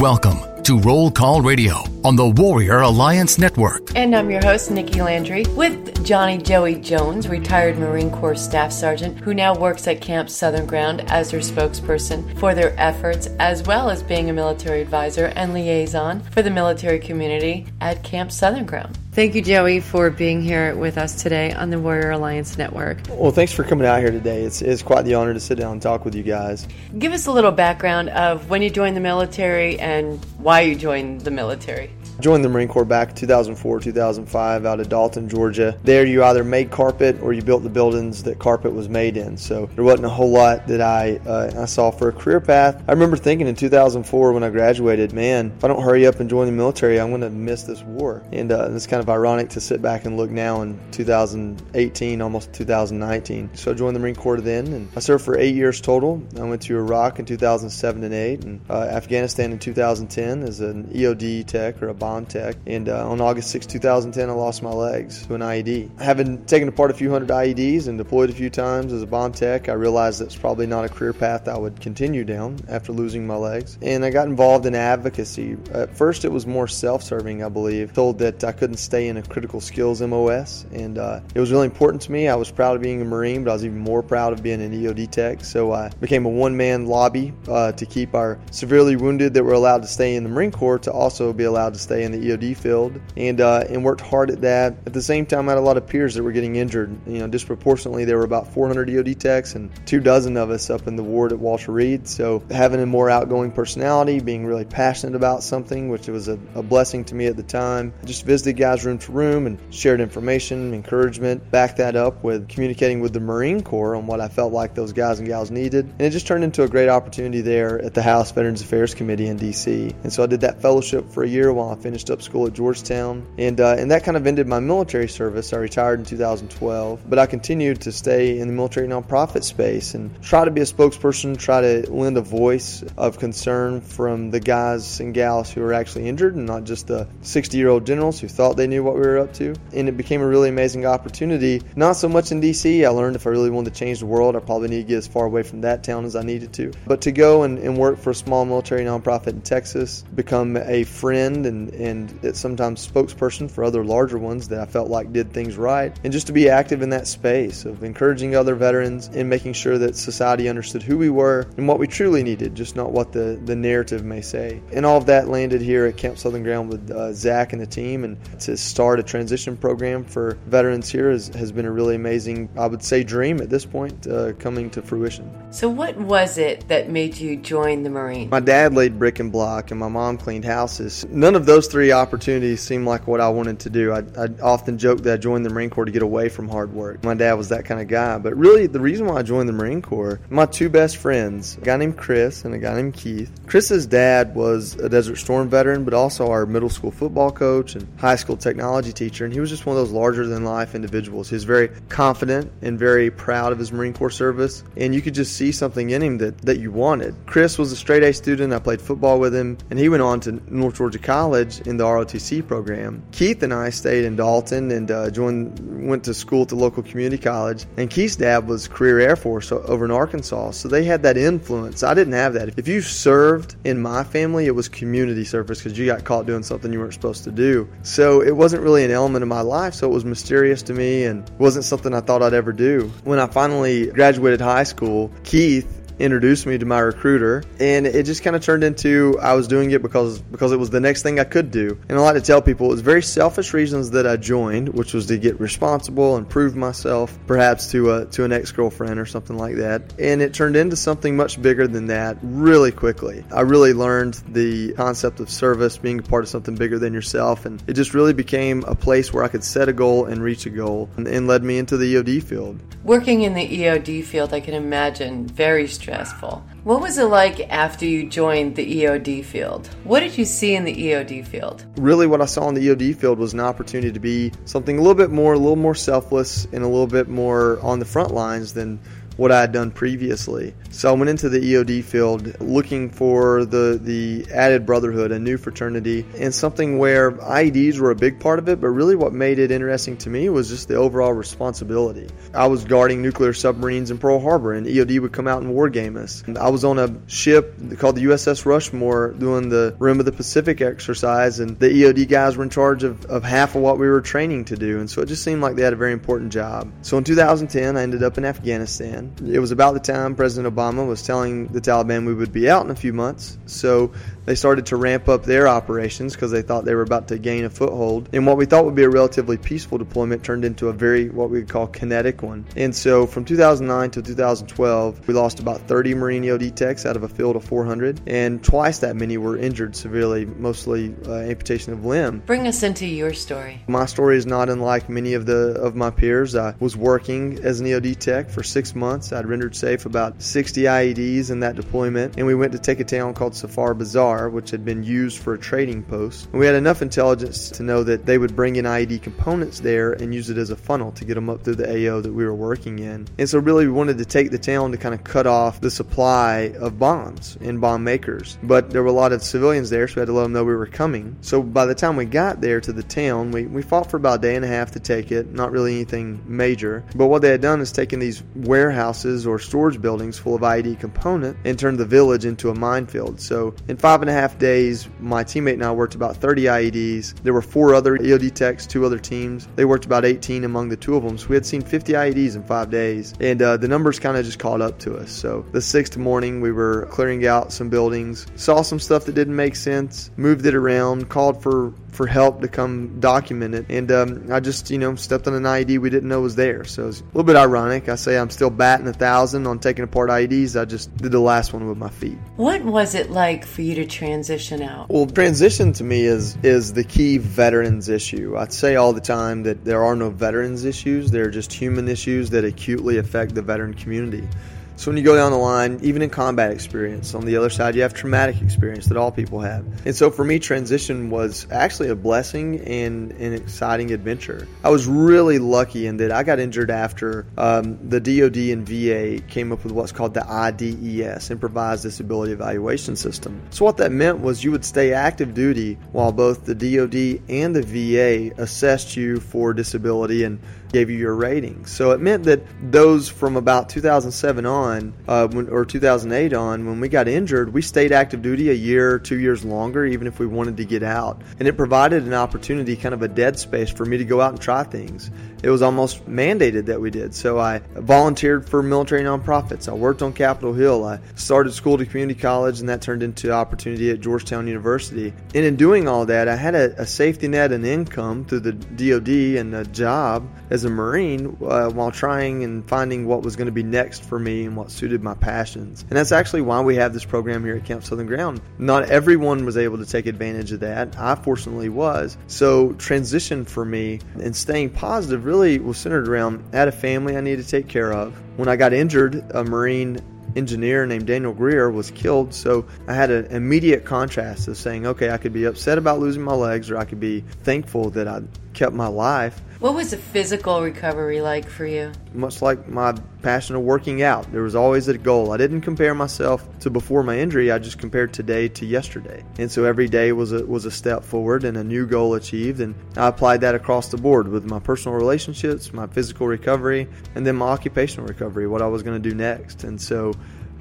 Welcome to Roll Call Radio on the Warrior Alliance Network. And I'm your host, Nikki Landry, with Johnny Joey Jones, retired Marine Corps Staff Sergeant, who now works at Camp Southern Ground as their spokesperson for their efforts, as well as being a military advisor and liaison for the military community at Camp Southern Ground. Thank you, Joey, for being here with us today on the Warrior Alliance Network. Well, thanks for coming out here today. It's, it's quite the honor to sit down and talk with you guys. Give us a little background of when you joined the military and why you joined the military. Joined the Marine Corps back 2004, 2005 out of Dalton, Georgia. There you either made carpet or you built the buildings that carpet was made in. So there wasn't a whole lot that I, uh, I saw for a career path. I remember thinking in 2004 when I graduated, man, if I don't hurry up and join the military, I'm going to miss this war. And uh, it's kind of ironic to sit back and look now in 2018, almost 2019. So I joined the Marine Corps then and I served for eight years total. I went to Iraq in 2007 and 8 and uh, Afghanistan in 2010 as an EOD tech or a bomb tech. And uh, on August 6, 2010, I lost my legs to an IED. Having taken apart a few hundred IEDs and deployed a few times as a bomb tech, I realized that's probably not a career path I would continue down after losing my legs. And I got involved in advocacy. At first, it was more self serving, I believe. Told that I couldn't stay in a critical skills MOS, and uh, it was really important to me. I was proud of being a Marine, but I was even more proud of being an EOD tech. So I became a one man lobby uh, to keep our severely wounded that were allowed to stay in the Marine Corps to also be allowed to stay in the EOD field, and uh, and worked hard at that. At the same time, I had a lot of peers that were getting injured. You know, disproportionately, there were about 400 EOD techs and two dozen of us up in the ward at Walter Reed. So having a more outgoing personality, being really passionate about something, which was a, a blessing to me at the time, I just visited guys room to room and shared information, encouragement, backed that up with communicating with the Marine Corps on what I felt like those guys and gals needed, and it just turned into a great opportunity there at the House Veterans Affairs Committee in D.C. And so I did that fellowship for a year while I finished up school at Georgetown, and uh, and that kind of ended my military service. I retired in 2012, but I continued to stay in the military nonprofit space and try to be a spokesperson, try to lend a voice of concern from the guys and gals who were actually injured, and not just the 60-year-old generals who thought they knew what we were up to. And it became a really amazing opportunity. Not so much in D.C. I learned if I really wanted to change the world, I probably need to get as far away from that town as I needed to. But to go and, and work for a small military nonprofit in Texas, become a friend and and sometimes spokesperson for other larger ones that I felt like did things right, and just to be active in that space of encouraging other veterans and making sure that society understood who we were and what we truly needed, just not what the, the narrative may say. And all of that landed here at Camp Southern Ground with uh, Zach and the team, and to start a transition program for veterans here has, has been a really amazing, I would say, dream at this point uh, coming to fruition. So, what was it that made you join the Marine? My dad laid brick and block, and my mom cleaned houses. None of those three opportunities seemed like what I wanted to do. I, I often joke that I joined the Marine Corps to get away from hard work. My dad was that kind of guy. But really, the reason why I joined the Marine Corps, my two best friends, a guy named Chris and a guy named Keith. Chris's dad was a Desert Storm veteran, but also our middle school football coach and high school technology teacher. And he was just one of those larger than life individuals. He was very confident and very proud of his Marine Corps service. And you could just see something in him that, that you wanted. Chris was a straight A student. I played football with him, and he went on to North Georgia College in the ROTC program. Keith and I stayed in Dalton and uh, joined, went to school at the local community college. And Keith's dad was career Air Force over in Arkansas, so they had that influence. I didn't have that. If you served in my family, it was community service because you got caught doing something you weren't supposed to do. So it wasn't really an element of my life, so it was mysterious to me and wasn't something I thought I'd ever do. When I finally graduated high school, Keith introduced me to my recruiter and it just kind of turned into I was doing it because because it was the next thing I could do. And I like to tell people it was very selfish reasons that I joined, which was to get responsible and prove myself perhaps to a to an ex-girlfriend or something like that. And it turned into something much bigger than that really quickly. I really learned the concept of service, being a part of something bigger than yourself and it just really became a place where I could set a goal and reach a goal and, and led me into the EOD field. Working in the EOD field, I can imagine very stressful. What was it like after you joined the EOD field? What did you see in the EOD field? Really, what I saw in the EOD field was an opportunity to be something a little bit more, a little more selfless, and a little bit more on the front lines than what I had done previously. So I went into the EOD field looking for the the added brotherhood, a new fraternity, and something where IEDs were a big part of it. But really, what made it interesting to me was just the overall responsibility. I was guarding nuclear submarines in Pearl Harbor, and EOD would come out and war game us. I was on a ship called the USS Rushmore doing the Rim of the Pacific exercise, and the EOD guys were in charge of, of half of what we were training to do. And so it just seemed like they had a very important job. So in 2010, I ended up in Afghanistan. It was about the time President Obama was telling the Taliban we would be out in a few months. So they started to ramp up their operations because they thought they were about to gain a foothold. And what we thought would be a relatively peaceful deployment turned into a very, what we would call kinetic one. And so from 2009 to 2012, we lost about 30 Marine EOD techs out of a field of 400, and twice that many were injured severely, mostly uh, amputation of limb. Bring us into your story. My story is not unlike many of the of my peers. I was working as an EOD tech for six months. I'd rendered safe about 60 IEDs in that deployment, and we went to take a town called Safar Bazaar which had been used for a trading post. And we had enough intelligence to know that they would bring in IED components there and use it as a funnel to get them up through the AO that we were working in. And so, really, we wanted to take the town to kind of cut off the supply of bombs and bomb makers. But there were a lot of civilians there, so we had to let them know we were coming. So, by the time we got there to the town, we, we fought for about a day and a half to take it, not really anything major. But what they had done is taken these warehouses or storage buildings full of IED component and turned the village into a minefield. So, in five and and a half days, my teammate and I worked about 30 IEDs. There were four other EOD techs, two other teams. They worked about 18 among the two of them. So we had seen 50 IEDs in five days. And uh, the numbers kind of just caught up to us. So the sixth morning, we were clearing out some buildings, saw some stuff that didn't make sense, moved it around, called for for help to come document it. And um, I just, you know, stepped on an IED we didn't know was there. So it's a little bit ironic. I say I'm still batting a thousand on taking apart IEDs. I just did the last one with my feet. What was it like for you to transition out? Well, transition to me is is the key veterans issue. I'd say all the time that there are no veterans issues. They're just human issues that acutely affect the veteran community. So when you go down the line, even in combat experience, on the other side, you have traumatic experience that all people have. And so for me, transition was actually a blessing and an exciting adventure. I was really lucky in that I got injured after um, the DoD and VA came up with what's called the IDES, Improvised Disability Evaluation System. So what that meant was you would stay active duty while both the DoD and the VA assessed you for disability and gave you your rating. So it meant that those from about 2007 on, uh, or 2008 on, when we got injured, we stayed active duty a year, two years longer, even if we wanted to get out. And it provided an opportunity, kind of a dead space for me to go out and try things. It was almost mandated that we did. So I volunteered for military nonprofits. I worked on Capitol Hill. I started school to community college, and that turned into opportunity at Georgetown University. And in doing all that, I had a, a safety net and income through the DoD and a job as a Marine uh, while trying and finding what was going to be next for me and what suited my passions. And that's actually why we have this program here at Camp Southern Ground. Not everyone was able to take advantage of that. I fortunately was. So transition for me and staying positive really was centered around I had a family I needed to take care of. When I got injured, a Marine engineer named Daniel Greer was killed. So I had an immediate contrast of saying, okay, I could be upset about losing my legs, or I could be thankful that I kept my life. What was the physical recovery like for you? Much like my passion of working out, there was always a goal. I didn't compare myself to before my injury. I just compared today to yesterday, and so every day was a was a step forward and a new goal achieved. And I applied that across the board with my personal relationships, my physical recovery, and then my occupational recovery. What I was going to do next, and so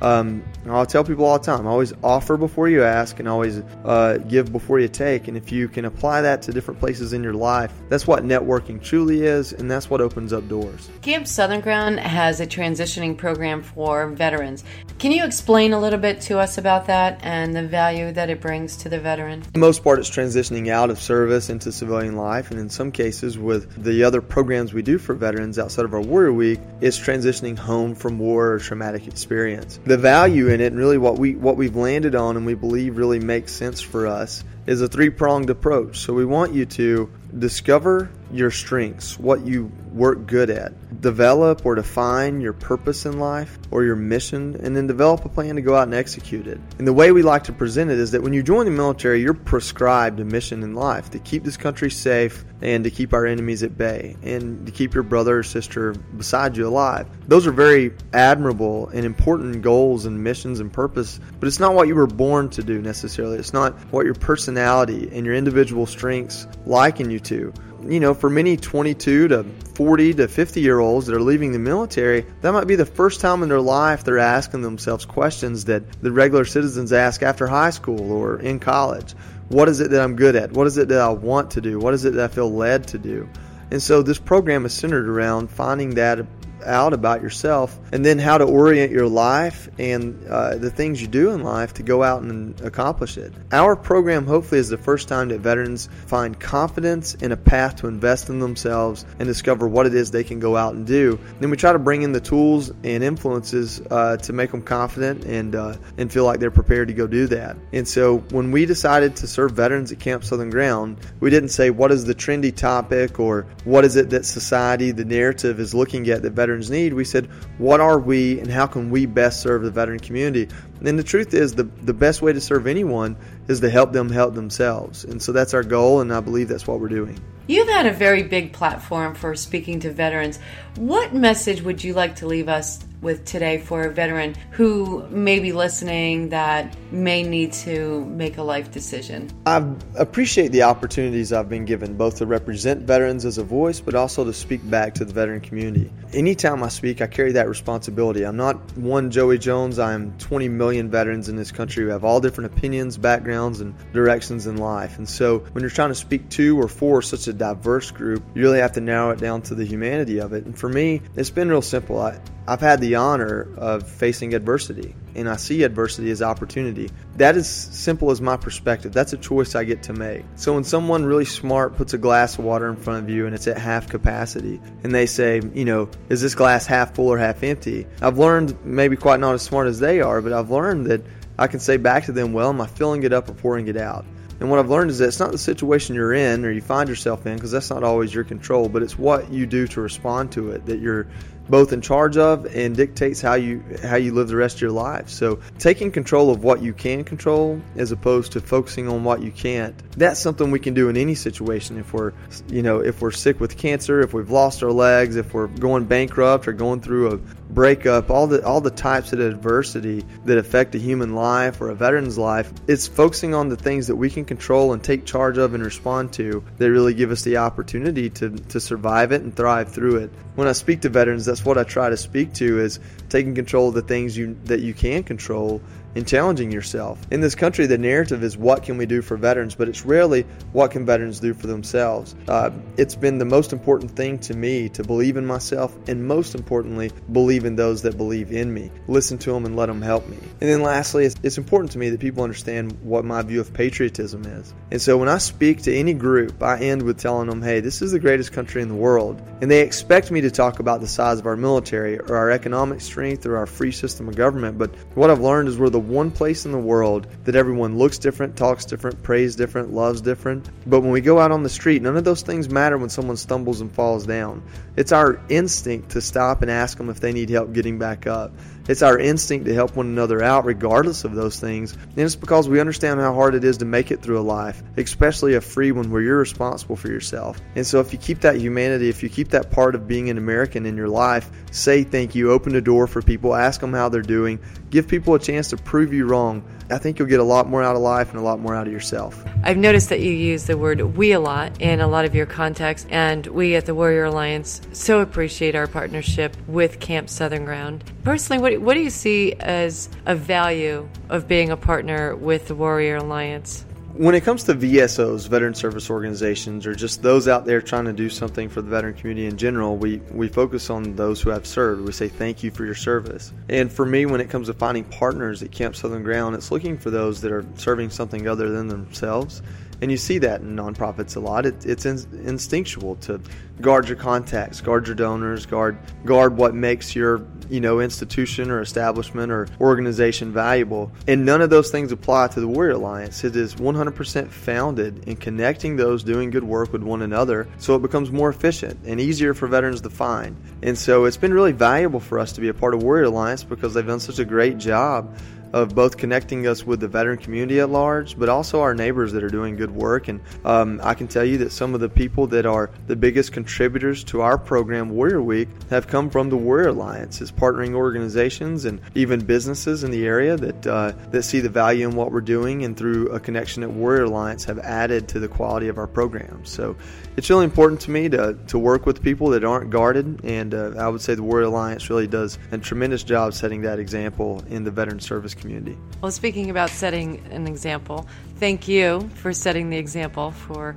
um, I'll tell people all the time always offer before you ask and always uh, give before you take. And if you can apply that to different places in your life, that's what networking truly is, and that's what opens up doors. Camp Southern Ground has a transitioning program for veterans. Can you explain a little bit to us about that and the value that it brings to the veteran? For the most part, it's transitioning out of service into civilian life, and in some cases, with the other programs we do for veterans outside of our Warrior Week, it's transitioning home from war or traumatic experience the value in it and really what we what we've landed on and we believe really makes sense for us is a three-pronged approach. So we want you to discover your strengths, what you work good at, develop or define your purpose in life or your mission, and then develop a plan to go out and execute it. And the way we like to present it is that when you join the military, you're prescribed a mission in life to keep this country safe and to keep our enemies at bay and to keep your brother or sister beside you alive. Those are very admirable and important goals and missions and purpose, but it's not what you were born to do necessarily. It's not what your personality and your individual strengths liken you to you know, for many 22 to 40 to 50 year olds that are leaving the military, that might be the first time in their life they're asking themselves questions that the regular citizens ask after high school or in college. What is it that I'm good at? What is it that I want to do? What is it that I feel led to do? And so this program is centered around finding that out about yourself and then how to orient your life and uh, the things you do in life to go out and accomplish it. Our program hopefully is the first time that veterans find confidence in a path to invest in themselves and discover what it is they can go out and do. Then we try to bring in the tools and influences uh, to make them confident and uh, and feel like they're prepared to go do that. And so when we decided to serve veterans at Camp Southern Ground, we didn't say what is the trendy topic or what is it that society, the narrative is looking at that veterans veterans need, we said, what are we and how can we best serve the veteran community? And the truth is, the, the best way to serve anyone is to help them help themselves. And so that's our goal, and I believe that's what we're doing. You've had a very big platform for speaking to veterans. What message would you like to leave us with today for a veteran who may be listening that may need to make a life decision? I appreciate the opportunities I've been given, both to represent veterans as a voice, but also to speak back to the veteran community. Anytime I speak, I carry that responsibility. I'm not one Joey Jones, I'm 20 million veterans in this country who have all different opinions, backgrounds, and directions in life. And so when you're trying to speak to or for such a diverse group, you really have to narrow it down to the humanity of it. And for me, it's been real simple. I, I've had the honor of facing adversity, and I see adversity as opportunity. That is simple as my perspective. That's a choice I get to make. So when someone really smart puts a glass of water in front of you and it's at half capacity, and they say, you know, is this glass half full or half empty? I've learned, maybe quite not as smart as they are, but I've learned that I can say back to them, well, am I filling it up or pouring it out? And what I've learned is that it's not the situation you're in or you find yourself in, because that's not always your control, but it's what you do to respond to it that you're both in charge of and dictates how you how you live the rest of your life. So taking control of what you can control as opposed to focusing on what you can't. That's something we can do in any situation if we're you know, if we're sick with cancer, if we've lost our legs, if we're going bankrupt or going through a breakup, all the all the types of adversity that affect a human life or a veteran's life, it's focusing on the things that we can control and take charge of and respond to that really give us the opportunity to, to survive it and thrive through it. When I speak to veterans, that's what I try to speak to is taking control of the things you that you can control and challenging yourself. In this country, the narrative is what can we do for veterans, but it's rarely what can veterans do for themselves. Uh, it's been the most important thing to me to believe in myself, and most importantly, believe in those that believe in me. Listen to them and let them help me. And then lastly, it's, it's important to me that people understand what my view of patriotism is. And so when I speak to any group, I end with telling them, hey, this is the greatest country in the world. And they expect me to talk about the size of our military or our economic strength or our free system of government. But what I've learned is we're the one place in the world that everyone looks different, talks different, prays different, loves different. But when we go out on the street, none of those things matter when someone stumbles and falls down. It's our instinct to stop and ask them if they need help getting back up. It's our instinct to help one another out regardless of those things. And it's because we understand how hard it is to make it through a life, especially a free one where you're responsible for yourself. And so if you keep that humanity, if you keep that part of being an American in your life, say thank you, open the door for people, ask them how they're doing, give people a chance to prove you wrong. I think you'll get a lot more out of life and a lot more out of yourself. I've noticed that you use the word we a lot in a lot of your contexts, and we at the Warrior Alliance so appreciate our partnership with Camp Southern Ground. Personally, what, what do you see as a value of being a partner with the Warrior Alliance? When it comes to VSOs, veteran service organizations, or just those out there trying to do something for the veteran community in general, we, we focus on those who have served. We say thank you for your service. And for me, when it comes to finding partners at Camp Southern Ground, it's looking for those that are serving something other than themselves And you see that in nonprofits a lot. It, it's in, instinctual to guard your contacts, guard your donors, guard guard what makes your you know institution or establishment or organization valuable. And none of those things apply to the Warrior Alliance. It is 100% founded in connecting those doing good work with one another, so it becomes more efficient and easier for veterans to find. And so it's been really valuable for us to be a part of Warrior Alliance because they've done such a great job of both connecting us with the veteran community at large, but also our neighbors that are doing good work. And um, I can tell you that some of the people that are the biggest contributors to our program, Warrior Week, have come from the Warrior Alliance as partnering organizations and even businesses in the area that uh, that see the value in what we're doing, and through a connection at Warrior Alliance, have added to the quality of our program. So it's really important to me to, to work with people that aren't guarded, and uh, I would say the Warrior Alliance really does a tremendous job setting that example in the veteran service community. Well, speaking about setting an example, thank you for setting the example for,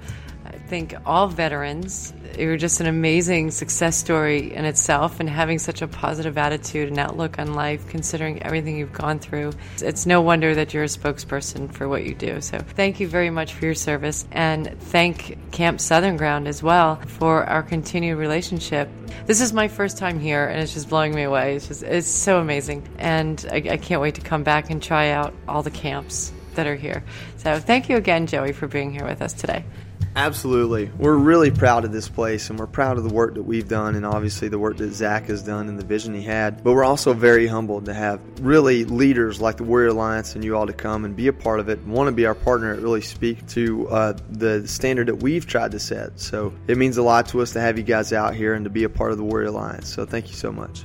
think, all veterans. You're just an amazing success story in itself, and having such a positive attitude and outlook on life, considering everything you've gone through. It's no wonder that you're a spokesperson for what you do. So, thank you very much for your service, and thank Camp Southern Ground as well for our continued relationship. This is my first time here, and it's just blowing me away. It's just it's so amazing, and I, I can't wait to come back and try out all the camps that are here. So, thank you again, Joey, for being here with us today. Absolutely. We're really proud of this place and we're proud of the work that we've done and obviously the work that Zach has done and the vision he had. But we're also very humbled to have really leaders like the Warrior Alliance and you all to come and be a part of it want to be our partner and really speak to uh, the standard that we've tried to set. So it means a lot to us to have you guys out here and to be a part of the Warrior Alliance. So thank you so much.